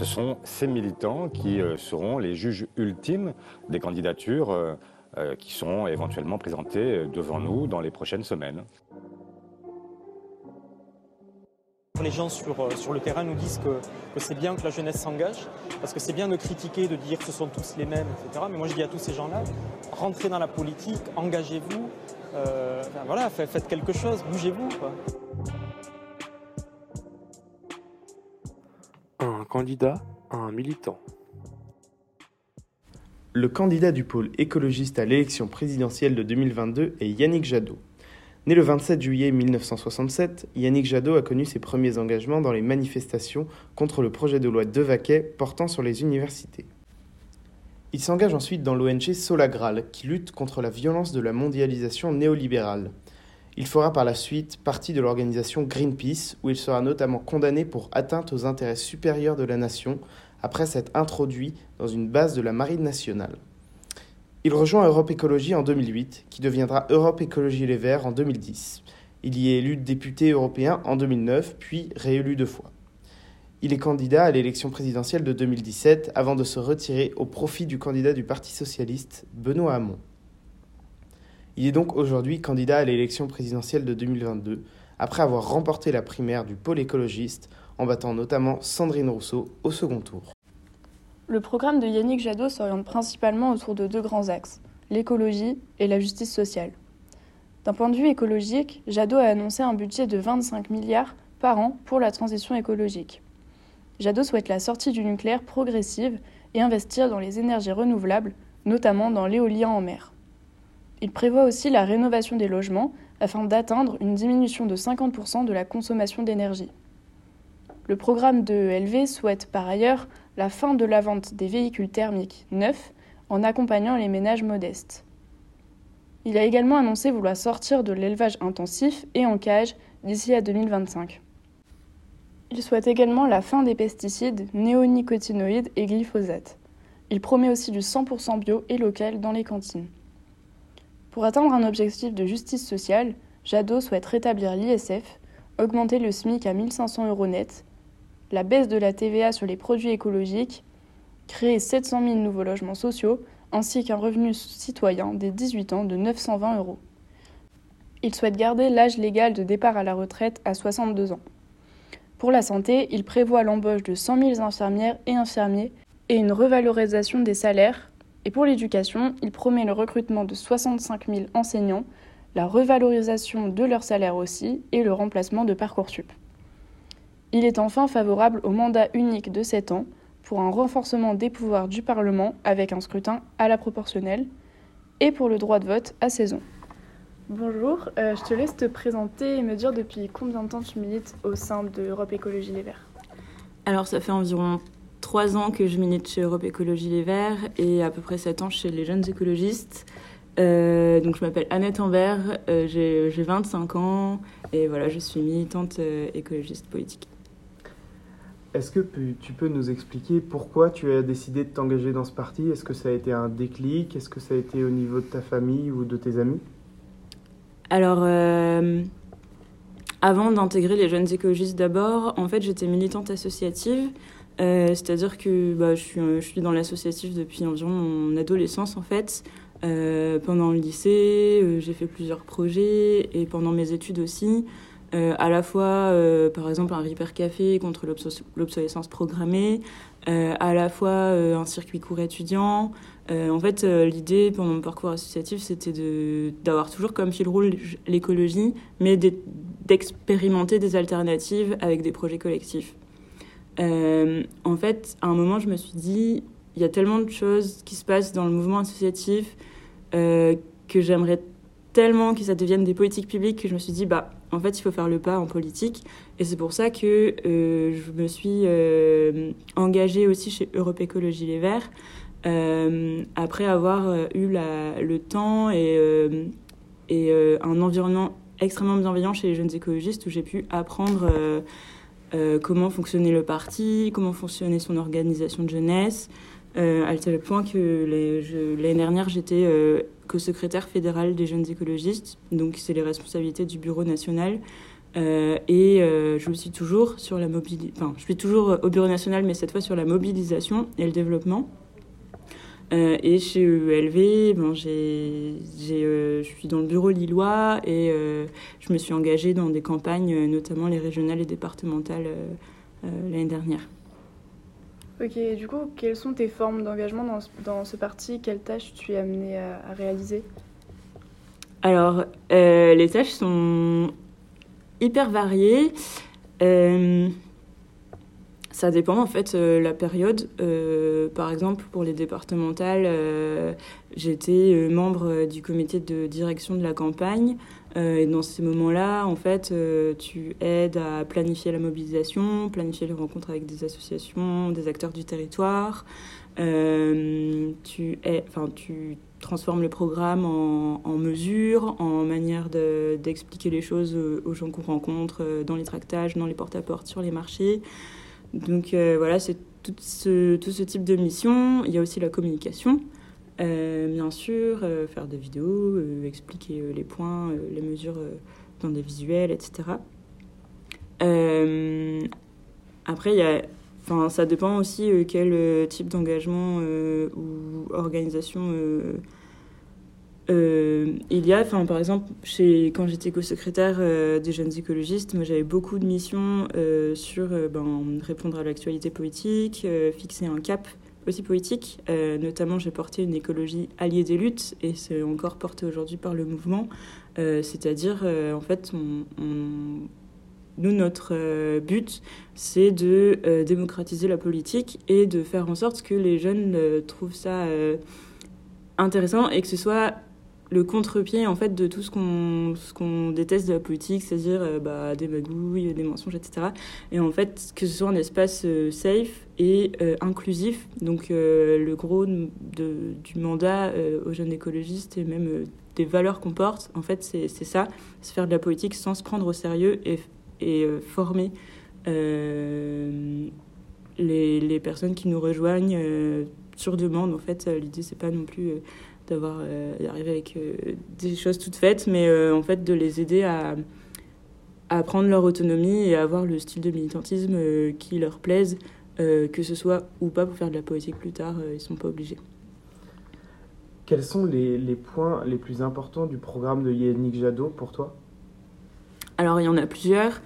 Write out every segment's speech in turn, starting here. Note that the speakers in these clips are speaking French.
Ce sont ces militants qui seront les juges ultimes des candidatures qui seront éventuellement présentées devant nous dans les prochaines semaines. Les gens sur, euh, le terrain nous disent que, c'est bien que la jeunesse s'engage, parce que c'est bien de critiquer, de dire que ce sont tous les mêmes, etc. Mais moi je dis à tous ces gens-là, rentrez dans la politique, engagez-vous, euh, voilà, faites quelque chose, bougez-vous. Candidat, un militant. Le candidat du pôle écologiste à l'élection présidentielle de 2022 est Yannick Jadot. Né le 27 juillet 1967, Yannick Jadot a connu ses premiers engagements dans les manifestations contre le projet de loi Devaquet portant sur les universités. Il s'engage ensuite dans l'ONG Solagral, qui lutte contre la violence de la mondialisation néolibérale. Il fera par la suite partie de l'organisation Greenpeace, où il sera notamment condamné pour atteinte aux intérêts supérieurs de la nation après s'être introduit dans une base de la Marine nationale. Il rejoint Europe Écologie en 2008, qui deviendra Europe Écologie Les Verts en 2010. Il y est élu député européen en 2009, puis réélu deux fois. Il est candidat à l'élection présidentielle de 2017 avant de se retirer au profit du candidat du Parti socialiste, Benoît Hamon. Il est donc aujourd'hui candidat à l'élection présidentielle de 2022, après avoir remporté la primaire du pôle écologiste en battant notamment Sandrine Rousseau au second tour. Le programme de Yannick Jadot s'oriente principalement autour de deux grands axes, l'écologie et la justice sociale. D'un point de vue écologique, Jadot a annoncé un budget de 25 milliards par an pour la transition écologique. Jadot souhaite la sortie du nucléaire progressive et investir dans les énergies renouvelables, notamment dans l'éolien en mer. Il prévoit aussi la rénovation des logements afin d'atteindre une diminution de 50% de la consommation d'énergie. Le programme de LV souhaite par ailleurs la fin de la vente des véhicules thermiques neufs en accompagnant les ménages modestes. Il a également annoncé vouloir sortir de l'élevage intensif et en cage d'ici à 2025. Il souhaite également la fin des pesticides néonicotinoïdes et glyphosate. Il promet aussi du 100% bio et local dans les cantines. Pour atteindre un objectif de justice sociale, Jadot souhaite rétablir l'ISF, augmenter le SMIC à 1500 euros net la baisse de la TVA sur les produits écologiques, créer 700 000 nouveaux logements sociaux, ainsi qu'un revenu citoyen des 18 ans de 920 euros. Il souhaite garder l'âge légal de départ à la retraite à 62 ans. Pour la santé, il prévoit l'embauche de 100 000 infirmières et infirmiers et une revalorisation des salaires. Et pour l'éducation, il promet le recrutement de 65 000 enseignants, la revalorisation de leurs salaires aussi et le remplacement de Parcoursup. Il est enfin favorable au mandat unique de 7 ans pour un renforcement des pouvoirs du Parlement avec un scrutin à la proportionnelle et pour le droit de vote à 16 ans. Bonjour, euh, je te laisse te présenter et me dire depuis combien de temps tu milites au sein de Europe Écologie Les Verts? Alors ça fait environ 3 ans que je milite chez Europe Écologie Les Verts et à peu près 7 ans chez les jeunes écologistes. Euh, donc je m'appelle Annette Ambert, euh, j'ai 25 ans et voilà, je suis militante écologiste politique. Est-ce que tu peux nous expliquer pourquoi tu as décidé de t'engager dans ce parti? Est-ce que ça a été un déclic? Est-ce que ça a été au niveau de ta famille ou de tes amis? Alors, euh, avant d'intégrer les jeunes écologistes d'abord, en fait, j'étais militante associative. Euh, c'est-à-dire que bah, je, suis, je suis dans l'associatif depuis environ mon adolescence, en fait. Euh, pendant le lycée, j'ai fait plusieurs projets et pendant mes études aussi. Euh, à la fois, euh, par exemple, un Reaper Café contre l'obsolescence programmée, euh, à la fois un circuit court étudiant. en fait, l'idée pendant mon parcours associatif, c'était d'avoir toujours comme fil rouge l'écologie, mais d'expérimenter des alternatives avec des projets collectifs. En fait, à un moment, je me suis dit, il y a tellement de choses qui se passent dans le mouvement associatif que j'aimerais tellement que ça devienne des politiques publiques que je me suis dit, bah, en fait, il faut faire le pas en politique. Et c'est pour ça que euh, je me suis euh, engagée aussi chez Europe Écologie Les Verts, euh, après avoir eu le temps et un environnement extrêmement bienveillant chez les jeunes écologistes où j'ai pu apprendre comment fonctionnait le parti, comment fonctionnait son organisation de jeunesse, à tel point que l'année dernière, j'étais co-secrétaire fédéral des jeunes écologistes, donc c'est les responsabilités du bureau national. et je suis toujours sur la. Enfin, je suis toujours au Bureau national, mais cette fois sur la mobilisation et le développement. Euh, et chez ELV, j'ai, euh, je suis dans le bureau lillois et euh, je me suis engagée dans des campagnes, notamment les régionales et départementales, l'année dernière. Ok, du coup, quelles sont tes formes d'engagement dans, dans, ce parti? Quelles tâches tu es amenée à, à réaliser? Alors, les tâches sont hyper variées. Ça dépend en fait euh, la période. Euh, par exemple, pour les départementales, euh, j'étais membre du comité de direction de la campagne. et dans ces moments-là, en fait, tu aides à planifier la mobilisation, planifier les rencontres avec des associations, des acteurs du territoire. tu, transformes le programme en, en mesures, en manière d'expliquer les choses aux gens qu'on rencontre dans les tractages, dans les porte-à-porte, -porte, sur les marchés. Donc euh, voilà, c'est tout ce, tout ce type de mission. Il y a aussi la communication, euh, bien sûr, euh, faire des vidéos, expliquer les points, les mesures dans des visuels, etc. après, y a, ça dépend aussi quel type d'engagement ou organisation euh, il y a, enfin, par exemple, quand j'étais co-secrétaire euh, des jeunes écologistes, moi j'avais beaucoup de missions euh, sur ben, répondre à l'actualité politique, fixer un cap aussi politique. notamment, j'ai porté une écologie alliée des luttes et c'est encore porté aujourd'hui par le mouvement. C'est-à-dire, en fait, nous, notre but, c'est de démocratiser la politique et de faire en sorte que les jeunes trouvent ça intéressant et que ce soit le contre-pied en fait de tout ce qu'on ce qu'on déteste de la politique, c'est-à-dire euh, bah, des magouilles, des mensonges, etc. Et en fait que ce soit un espace euh, safe et euh, inclusif. Donc le gros du mandat aux jeunes écologistes et même des valeurs qu'on porte, en fait c'est ça, c'est faire de la politique sans se prendre au sérieux et, et former les, les, personnes qui nous rejoignent sur demande. En fait l'idée c'est pas non plus d'avoir euh, d'arriver avec euh, des choses toutes faites, mais euh, en fait de les aider à, à prendre leur autonomie et à avoir le style de militantisme qui leur plaise, que ce soit ou pas pour faire de la politique plus tard, ils sont pas obligés. Quels sont les, les, points les plus importants du programme de Yannick Jadot pour toi? Alors il y en a plusieurs.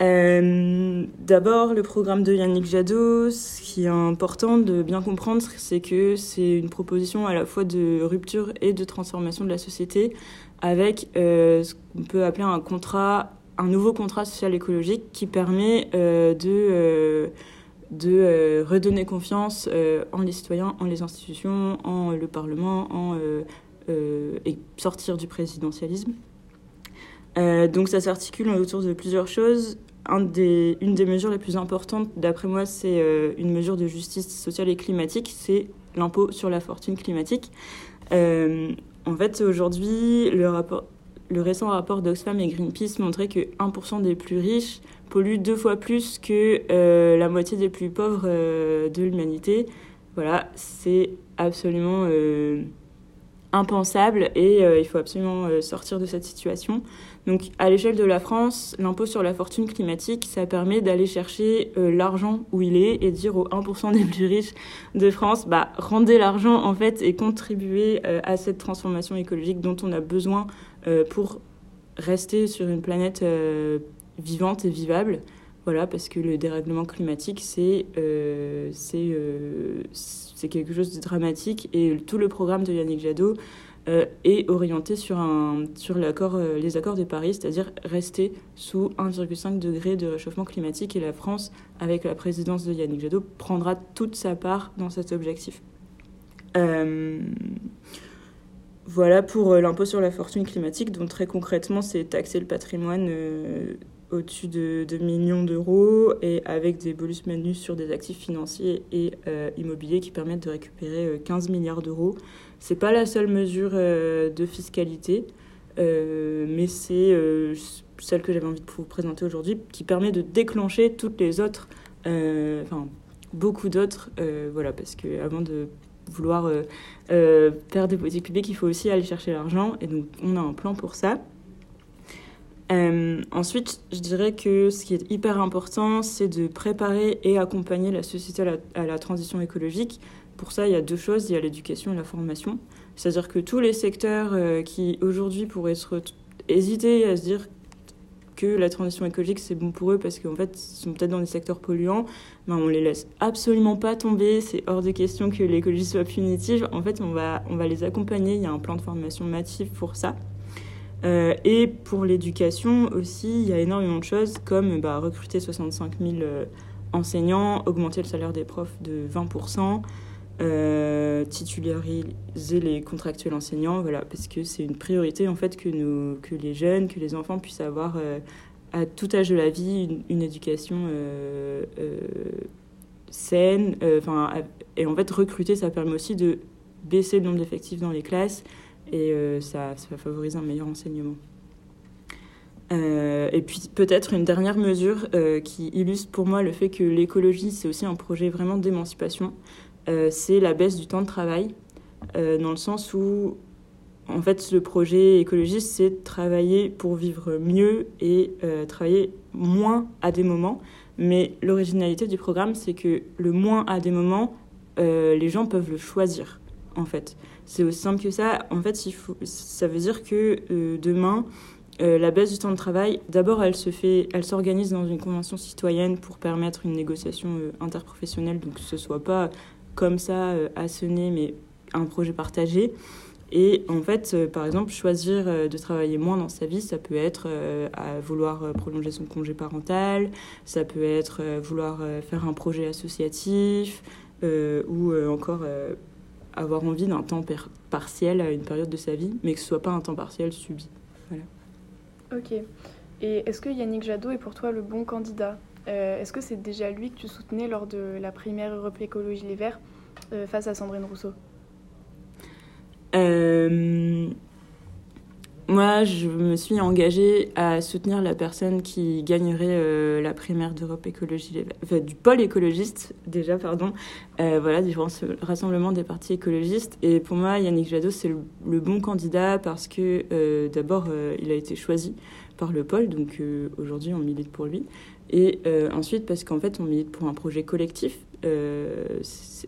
Euh, d'abord, le programme de Yannick Jadot, ce qui est important de bien comprendre, c'est que c'est une proposition à la fois de rupture et de transformation de la société avec euh, ce qu'on peut appeler un contrat, un nouveau contrat social écologique qui permet euh, de, redonner confiance en les citoyens, en les institutions, en le Parlement, en, et sortir du présidentialisme. donc ça s'articule autour de plusieurs choses une des mesures les plus importantes, d'après moi, c'est euh, une mesure de justice sociale et climatique, c'est l'impôt sur la fortune climatique. Euh, en fait, aujourd'hui, le récent rapport d'Oxfam et Greenpeace montrait que 1% des plus riches polluent deux fois plus que euh, la moitié des plus pauvres de l'humanité. Voilà, c'est absolument impensable et il faut absolument sortir de cette situation. Donc, à l'échelle de la France, l'impôt sur la fortune climatique, ça permet d'aller chercher euh, l'argent où il est et dire aux 1% des plus riches de France, bah, rendez l'argent en fait et contribuez euh, à cette transformation écologique dont on a besoin euh, pour rester sur une planète vivante et vivable. Voilà, parce que le dérèglement climatique, c'est c'est quelque chose de dramatique et tout le programme de Yannick Jadot euh, est orienté sur, un, sur euh, les accords de Paris, c'est-à-dire rester sous 1,5 degré de réchauffement climatique. Et la France, avec la présidence de Yannick Jadot, prendra toute sa part dans cet objectif. Euh, voilà pour l'impôt sur la fortune climatique, dont très concrètement, c'est taxer le patrimoine au-dessus de, de, millions d'euros et avec des bonus-manus sur des actifs financiers et immobiliers qui permettent de récupérer 15 milliards d'euros c'est pas la seule mesure euh, de fiscalité, euh, mais c'est euh, celle que j'avais envie de vous présenter aujourd'hui, qui permet de déclencher toutes les autres, enfin beaucoup d'autres, voilà, parce que avant de vouloir faire des politiques publiques, il faut aussi aller chercher l'argent, et donc on a un plan pour ça. Euh, ensuite, je dirais que ce qui est hyper important, c'est de préparer et accompagner la société à la, transition écologique. Pour ça, il y a deux choses, il y a l'éducation et la formation. C'est-à-dire que tous les secteurs euh, qui aujourd'hui pourraient se hésiter à se dire que la transition écologique c'est bon pour eux parce qu'en fait ils sont peut-être dans des secteurs polluants, ben on les laisse absolument pas tomber. C'est hors de question que l'écologie soit punitive. En fait, on va on va les accompagner. Il y a un plan de formation massif pour ça. Euh, et pour l'éducation aussi, il y a énormément de choses comme bah, recruter 65 000 euh, enseignants, augmenter le salaire des profs de 20%, euh, titulariser les contractuels enseignants, voilà, parce que c'est une priorité en fait que, les jeunes, que les enfants puissent avoir à tout âge de la vie une, éducation saine. Et en fait, recruter, ça permet aussi de baisser le nombre d'effectifs dans les classes et euh, ça, ça, va favoriser un meilleur enseignement. Euh, et puis peut-être une dernière mesure euh, qui illustre pour moi le fait que l'écologie, c'est aussi un projet vraiment d'émancipation, c'est la baisse du temps de travail, dans le sens où, en fait, le projet écologiste, c'est travailler pour vivre mieux et travailler moins à des moments. Mais l'originalité du programme, c'est que le moins à des moments, les gens peuvent le choisir, en fait. C'est aussi simple que ça. En fait, ça veut dire que euh, demain, euh, la baisse du temps de travail, d'abord, elle se fait, elle s'organise dans une convention citoyenne pour permettre une négociation euh, interprofessionnelle, donc que ce soit pas comme ça assoné, mais un projet partagé. Et en fait, par exemple, choisir de travailler moins dans sa vie, ça peut être à vouloir prolonger son congé parental, ça peut être vouloir faire un projet associatif, ou encore avoir envie d'un temps partiel à une période de sa vie, mais que ce soit pas un temps partiel subi. Voilà. Ok. Et est-ce que Yannick Jadot est pour toi le bon candidat? Euh, Est-ce que c'est déjà lui que tu soutenais lors de la primaire Europe Écologie Les Verts euh, face à Sandrine Rousseau? Euh, moi, je me suis engagée à soutenir la personne qui gagnerait euh, la primaire d'Europe Écologie, enfin, du pôle écologiste, déjà, pardon. Euh, voilà, du rassemblement des partis écologistes. Et pour moi, Yannick Jadot, c'est le, bon candidat parce que, euh, d'abord, il a été choisi par le pôle, donc aujourd'hui, on milite pour lui. Et ensuite, parce qu'en fait, on milite pour un projet collectif euh,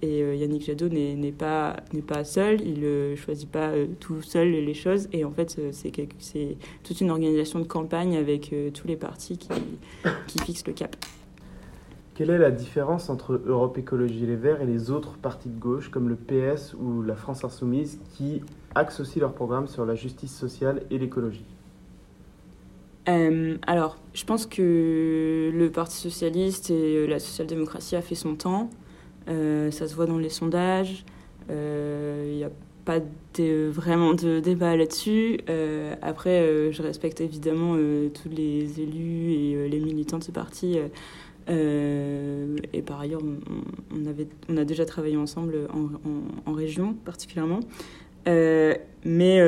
et euh, Yannick Jadot n'est pas, pas seul, il ne choisit pas euh, tout seul les choses. Et en fait, c'est toute une organisation de campagne avec tous les partis qui, qui fixent le cap. Quelle est la différence entre Europe Écologie Les Verts et les autres partis de gauche comme le PS ou la France Insoumise qui axent aussi leur programme sur la justice sociale et l'écologie? Euh, alors, je pense que le Parti socialiste et la social-démocratie a fait son temps. Euh, ça se voit dans les sondages. Il euh, n'y a pas vraiment de débat là-dessus. après, je respecte évidemment tous les élus et les militants de ce parti. et par ailleurs, on, avait, on a déjà travaillé ensemble en, en région particulièrement. mais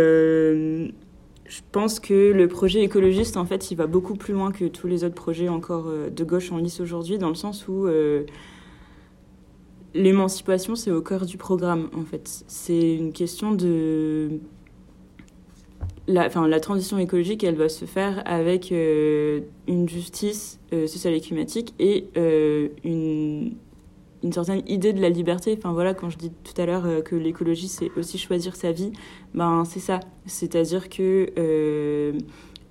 je pense que le projet écologiste, en fait, il va beaucoup plus loin que tous les autres projets encore euh, de gauche en lice aujourd'hui, dans le sens où euh, l'émancipation, c'est au cœur du programme, en fait. C'est une question de... La, transition écologique, elle va se faire avec euh, une justice sociale et climatique et une une certaine idée de la liberté. Enfin voilà, quand je dis tout à l'heure euh, que l'écologie c'est aussi choisir sa vie, ben c'est ça. C'est-à-dire que euh,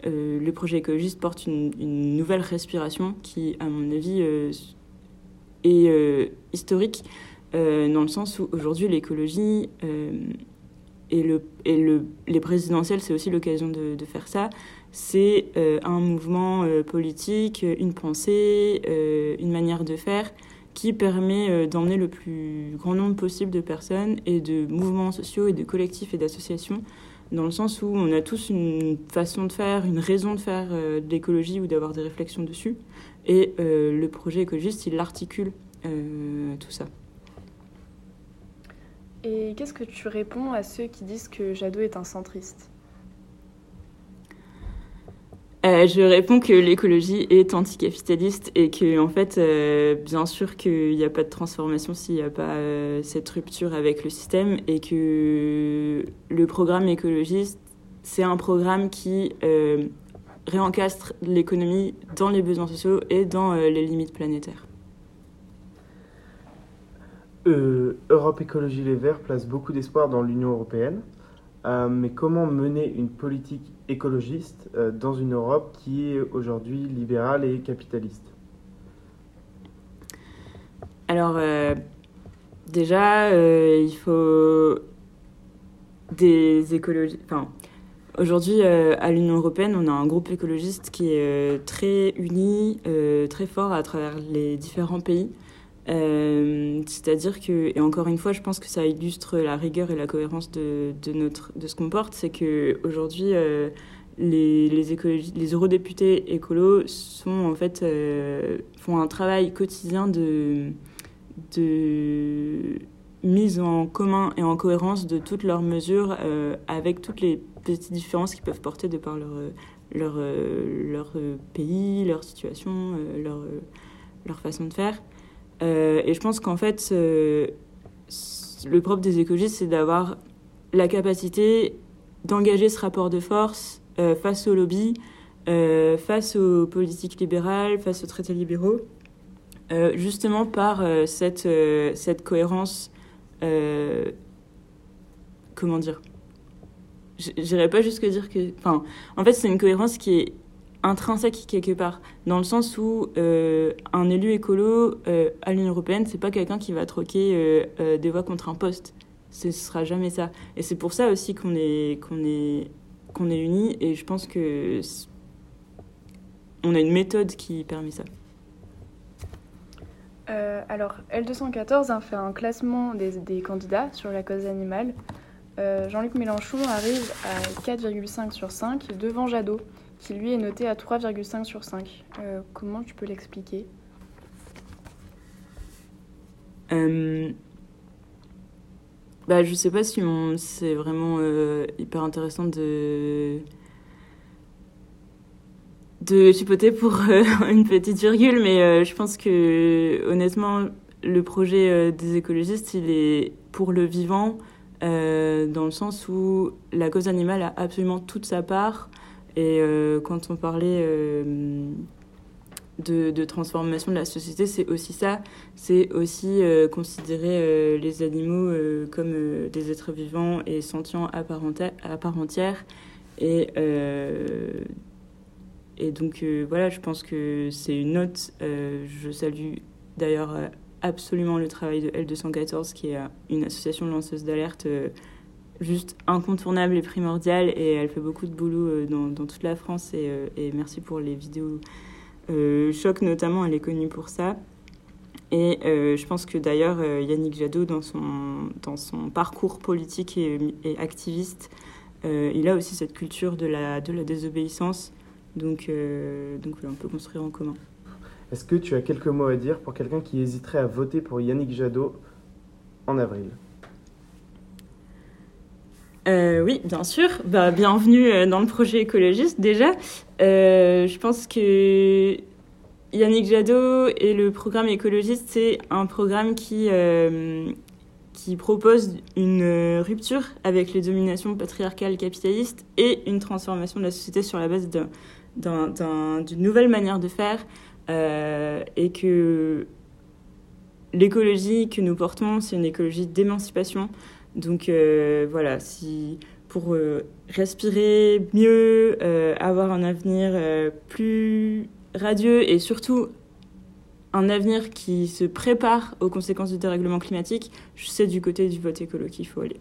euh, le projet écologiste porte une, nouvelle respiration qui, à mon avis, est historique dans le sens où aujourd'hui l'écologie et, le, et le, les présidentielles, c'est aussi l'occasion de, faire ça. C'est un mouvement politique, une pensée, une manière de faire qui permet euh, d'emmener le plus grand nombre possible de personnes et de mouvements sociaux et de collectifs et d'associations, dans le sens où on a tous une façon de faire, une raison de faire euh, de l'écologie ou d'avoir des réflexions dessus. Et euh, le projet écologiste, il articule tout ça. Et qu'est-ce que tu réponds à ceux qui disent que Jadot est un centriste? Euh, je réponds que l'écologie est anticapitaliste et que, en fait, euh, bien sûr qu'il n'y a pas de transformation s'il n'y a pas euh, cette rupture avec le système et que le programme écologiste, c'est un programme qui réencastre l'économie dans les besoins sociaux et dans les limites planétaires. Europe Écologie Les Verts place beaucoup d'espoir dans l'Union européenne. Mais comment mener une politique écologiste dans une Europe qui est aujourd'hui libérale et capitaliste? Alors, déjà, il faut des écologistes. Aujourd'hui, euh, à l'Union européenne, on a un groupe écologiste qui est euh, très uni, euh, très fort à travers les différents pays. C'est-à-dire que, et encore une fois, je pense que ça illustre la rigueur et la cohérence de, notre, de ce qu'on porte, c'est que aujourd'hui, les, eurodéputés écolos fait font un travail quotidien de, mise en commun et en cohérence de toutes leurs mesures euh, avec toutes les petites différences qu'ils peuvent porter de par leur, euh, euh, pays, leur situation, leur façon de faire. Et je pense qu'en fait, le propre des écologistes, c'est d'avoir la capacité d'engager ce rapport de force face aux lobbies, face aux politiques libérales, face aux traités libéraux, justement par cette, cette cohérence euh, comment dire? J'irais pas jusque dire que. Enfin, en fait, c'est une cohérence qui est intrinsèque quelque part, dans le sens où euh, un élu écolo euh, à l'Union européenne, c'est pas quelqu'un qui va troquer des voix contre un poste. Ce sera jamais ça. Et c'est pour ça aussi qu'on est qu'on est qu'on est unis. Et je pense que on a une méthode qui permet ça. Euh, alors, L214 a fait un classement des, candidats sur la cause animale. Euh, Jean-Luc Mélenchon arrive à 4,5 sur 5 devant Jadot, qui lui est noté à 3,5 sur 5. Euh, comment tu peux l'expliquer? Bah, Je sais pas si c'est vraiment hyper intéressant de de chipoter pour euh, une petite virgule, mais euh, je pense que honnêtement, le projet euh, des écologistes, il est pour le vivant, dans le sens où la cause animale a absolument toute sa part. Et quand on parlait de, de, transformation de la société, c'est aussi ça. C'est aussi considérer les animaux comme des êtres vivants et sentients à part, entière. Et et donc euh, voilà, je pense que c'est une note. Euh, je salue d'ailleurs euh, absolument le travail de L214, qui est une association de lanceuses d'alerte juste incontournable et primordiale. Et elle fait beaucoup de boulot dans, dans toute la France. Et, et, merci pour les vidéos choc notamment, elle est connue pour ça. Et je pense que d'ailleurs, Yannick Jadot, dans son, dans son parcours politique et, et activiste, il a aussi cette culture de la, de la désobéissance donc, euh, donc on peut construire en commun. Est-ce que tu as quelques mots à dire pour quelqu'un qui hésiterait à voter pour Yannick Jadot en avril? Euh, oui, bien sûr. Bah, bienvenue euh, dans le projet écologiste déjà. je pense que Yannick Jadot et le programme écologiste, c'est un programme qui, qui propose une rupture avec les dominations patriarcales capitalistes et une transformation de la société sur la base d'un d'une nouvelle manière de faire euh, et que l'écologie que nous portons, c'est une écologie d'émancipation. Donc euh, voilà, si pour euh, respirer mieux, avoir un avenir plus radieux et surtout un avenir qui se prépare aux conséquences du dérèglement climatique, c'est du côté du vote écolo qu'il faut aller.